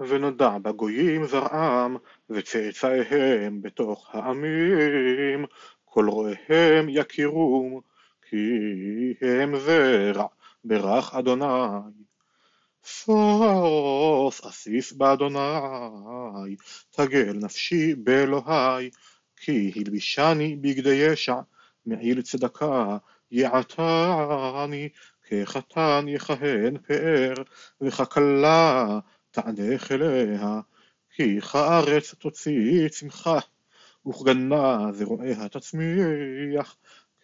ונודע בגויים זרעם, וצאצאיהם בתוך העמים, כל רואיהם יכירום, כי הם זרע ברך אדוני. שוש אסיס באדוני, תגל נפשי באלוהי, כי הלבישני בגדי ישע, מעיל צדקה יעתני, כחתן יכהן פאר, וככלה תענך אליה, כי כארץ תוציא צמחה, וכגנה זרועיה תצמיח,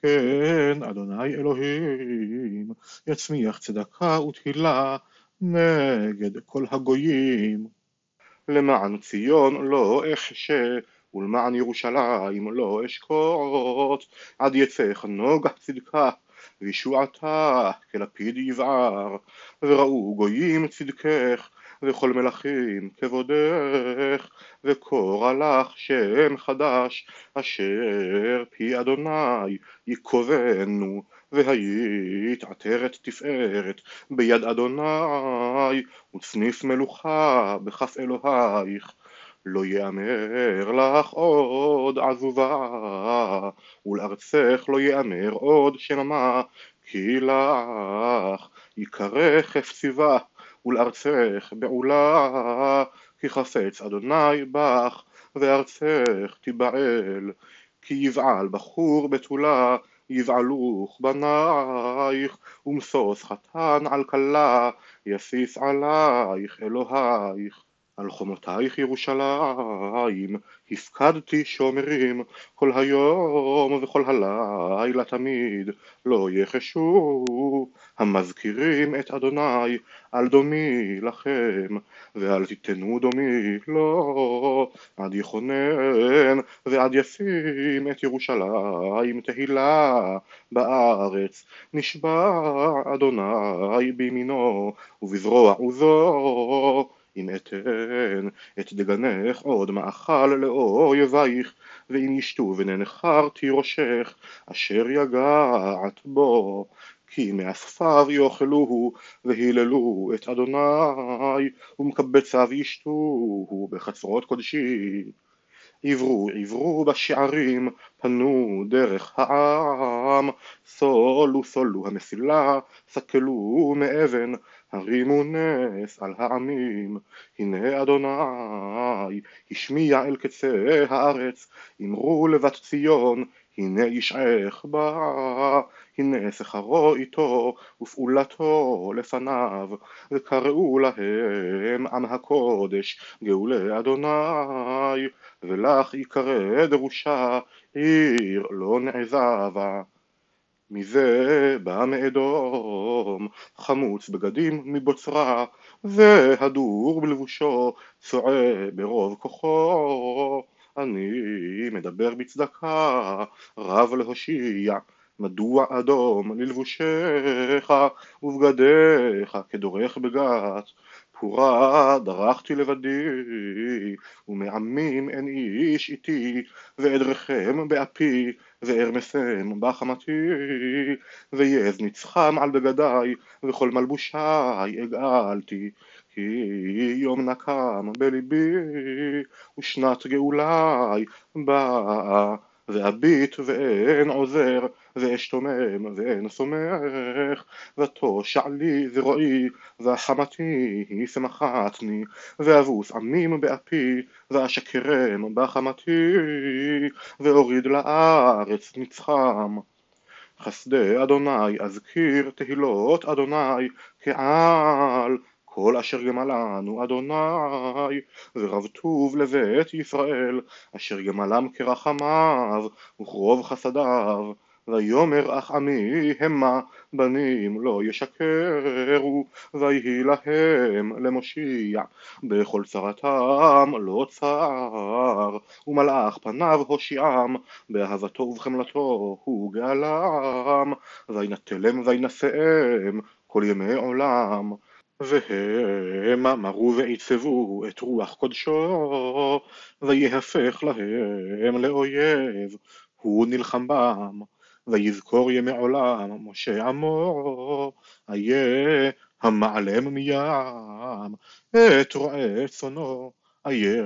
כן, אדוני אלוהים, יצמיח צדקה ותהילה נגד כל הגויים. למען ציון לא אחשה, ולמען ירושלים לא אשקוט, עד יצא נוגח צדקה, וישועתה כלפיד יבער, וראו גויים צדקך, וכל מלכים כבודך, וקורא לך שם חדש, אשר פי אדוני יקובנו, והיית עטרת תפארת ביד אדוני, וצניף מלוכה בכף אלוהיך. לא יאמר לך עוד עזובה, ולארצך לא יאמר עוד שממה, כי לך יקרא חפציבה, ולארצך בעולה, כי חפץ אדוני בך, וארצך תיבעל, כי יבעל בחור בתולה, יבעלוך בנייך, ומשוש חתן על כלה, יסיס עלייך אלוהיך. על חומותייך ירושלים, הפקדתי שומרים, כל היום וכל הלילה תמיד, לא יחשו, המזכירים את אדוני, על דומי לכם, ואל תיתנו דומי לא, עד יכונן, ועד ישים את ירושלים תהילה בארץ, נשבע אדוני בימינו, ובזרוע עוזו אם אתן את דגנך עוד מאכל לאויבייך, ואם ישתו וננחר תירושך, אשר יגעת בו. כי מאספיו יאכלוהו, והיללו את אדוני, ומקבציו ישתוהו בחצרות קודשי. עברו עברו בשערים, פנו דרך העם, סולו סולו המסילה, סקלו מאבן, הרימו נס על העמים, הנה אדוני, השמיע אל קצה הארץ, אמרו לבת ציון, הנה ישעך בה, הנה שכרו איתו, ופעולתו לפניו, וקראו להם עם הקודש, גאולי אדוני, ולך יקרא דרושה, עיר לא נעזבה. מזה בא מאדום, חמוץ בגדים מבוצרה, והדור בלבושו צועה ברוב כוחו. אני מדבר בצדקה, רב להושיע, מדוע אדום ללבושך, ובגדיך כדורך בגת, פורה דרכתי לבדי, ומעמים אין איש איתי, ואדרכם באפי, וארמסם בחמתי, ויז נצחם על בגדיי, וכל מלבושי אגאלתי, כי יום נקם בליבי, ושנת גאולי באה. ואביט ואין עוזר, ואשתומם ואין סומך, ותושע לי זרועי, והחמתי היא שמחתני, ואבוס עמים באפי, ואשקרם בחמתי, ואוריד לארץ נצחם. חסדי אדוני אזכיר תהילות אדוני כעל כל אשר גמלנו אדוני, ורב טוב לבית ישראל, אשר גמלם כרחמיו, וכרוב חסדיו. ויאמר אך עמי המה בנים לא ישקרו ויהי להם למושיע בכל צרתם לא צר ומלאך פניו הושיעם באהבתו ובחמלתו הוא גאלם וינטלם וינשאם כל ימי עולם והם אמרו ועיצבו את רוח קודשו, ויהפך להם לאויב, הוא נלחם בם, ויזכור ימי עולם משה עמו, איה המעלם מים. את רועה צאנו, איה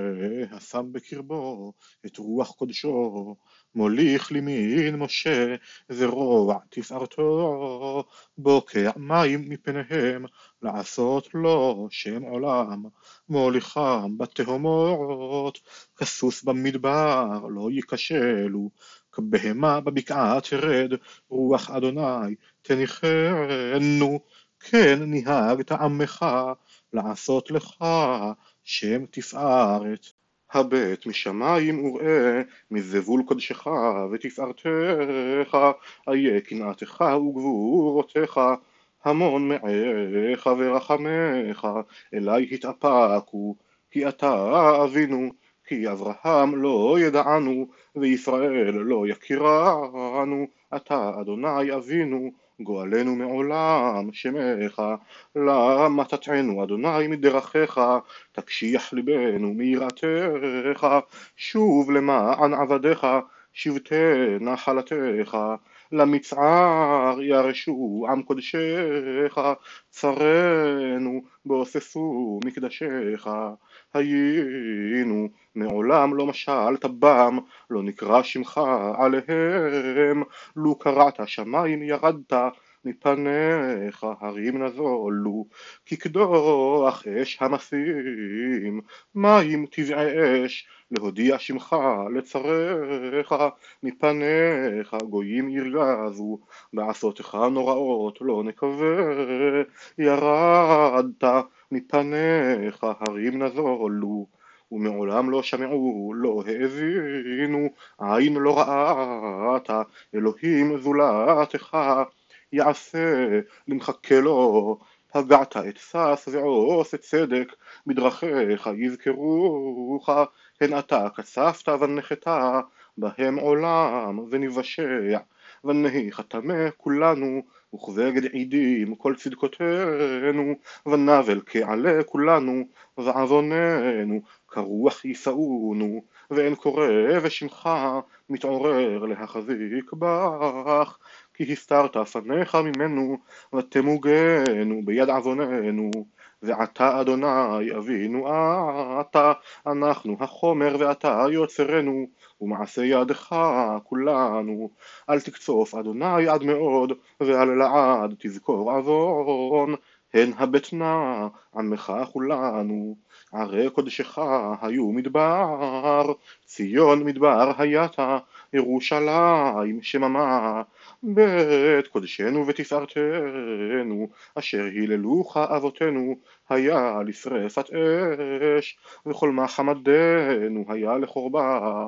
השם בקרבו את רוח קודשו, מוליך לימין משה זרוע תפארתו, בוקע מים מפניהם לעשות לו שם עולם, מוליכם בתהומות, כסוס במדבר לא ייכשלו, כבהמה בבקעה תרד, רוח אדוני תניחנו, כן נהגת עמך לעשות לך שם תפארת. הבט משמיים וראה מזבול קודשך ותפארתך, איה קנאתך וגבורותיך, המון מעך ורחמך, אלי התאפקו, כי אתה אבינו, כי אברהם לא ידענו, וישראל לא יכירנו, אתה אדוני אבינו, גואלנו מעולם שמך, למה תטענו אדוני מדרכיך, תקשיח ליבנו מיראתך, שוב למען עבדיך, שבטי נחלתך, למצער ירשו עם קודשך, צרינו באוספו מקדשך, היינו מעולם לא משל טבם, לא נקרא שמך עליהם, לו קראת שמיים ירדת, מפניך הרים נזולו, כי קדוח אש המסים, מים טבעי אש, להודיע שמך לצריך, מפניך גויים ירגזו, בעשותך נוראות לא נקווה, ירדת מפניך הרים נזולו, ומעולם לא שמעו, לא האזינו, עין לא ראתה, אלוהים זולתך, יעשה למחכה לו, הגעת את שש ועושה צדק, בדרכיך יזכרוך, הן אתה כספת ונחתה, בהם עולם ונבשע, ונהי חתמי כולנו, וכבגד עידים כל צדקותינו, ונבל כעלה כולנו, ועווננו כרוח יישאונו, ואין קורא ושמך מתעורר להחזיק בך, כי הסתרת פניך ממנו, ותמוגנו ביד עווננו. ועתה אדוני אבינו אתה, אנחנו החומר ואתה יוצרנו, ומעשה ידך כולנו. אל תקצוף אדוני עד מאוד, ואל לעד תזכור עוון. הן הבטנה עמך כולנו, ערי קודשך היו מדבר, ציון מדבר הייתה, ירושלים שממה, בית קודשנו ותפארתנו, אשר היללוך אבותינו, היה לשרפת אש, וכל מה חמדנו היה לחורבה.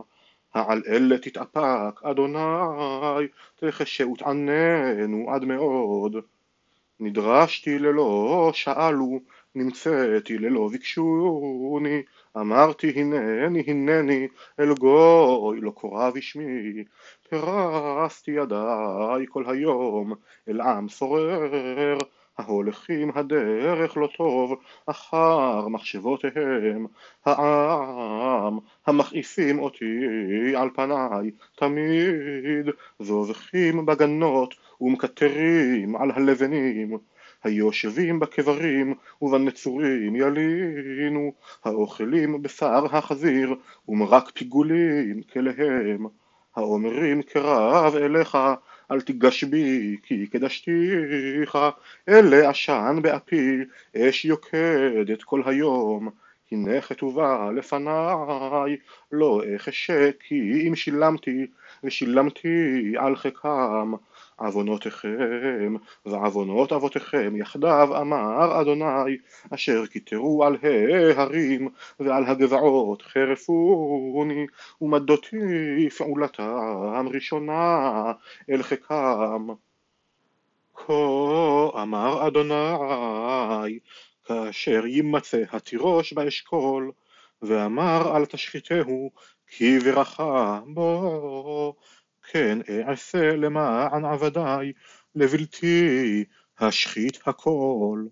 העל אלה תתאפק, אדוני, תחשה ותעננו עד מאוד. נדרשתי ללא שאלו, נמצאתי ללא ביקשוני, אמרתי הנני הנני, אל גוי לא קורא בשמי, פרסתי ידיי כל היום, אל עם סורר, ההולכים הדרך לא טוב, אחר מחשבותיהם, העם המכעיפים אותי על פניי תמיד, זובחים בגנות ומקטרים על הלבנים, היושבים בקברים ובנצורים ילינו, האוכלים בשר החזיר ומרק פיגולים כליהם, האומרים קרב אליך אל תיגש בי כי קדשתיך, אלה עשן באפי, אש יוקדת כל היום, הנה כתובה לפניי, לא אחשה כי אם שילמתי, ושילמתי על חכם, עוונותיכם ועוונות אבותיכם יחדיו אמר אדוני אשר כיתרו על ההרים ועל הגבעות חרפוני ומדותי פעולתם ראשונה אל חכם כה אמר אדוני כאשר יימצא התירוש באשכול ואמר אל תשחיתהו כי ברכה בו כן אעשה למען עבדי לבלתי השחית הכל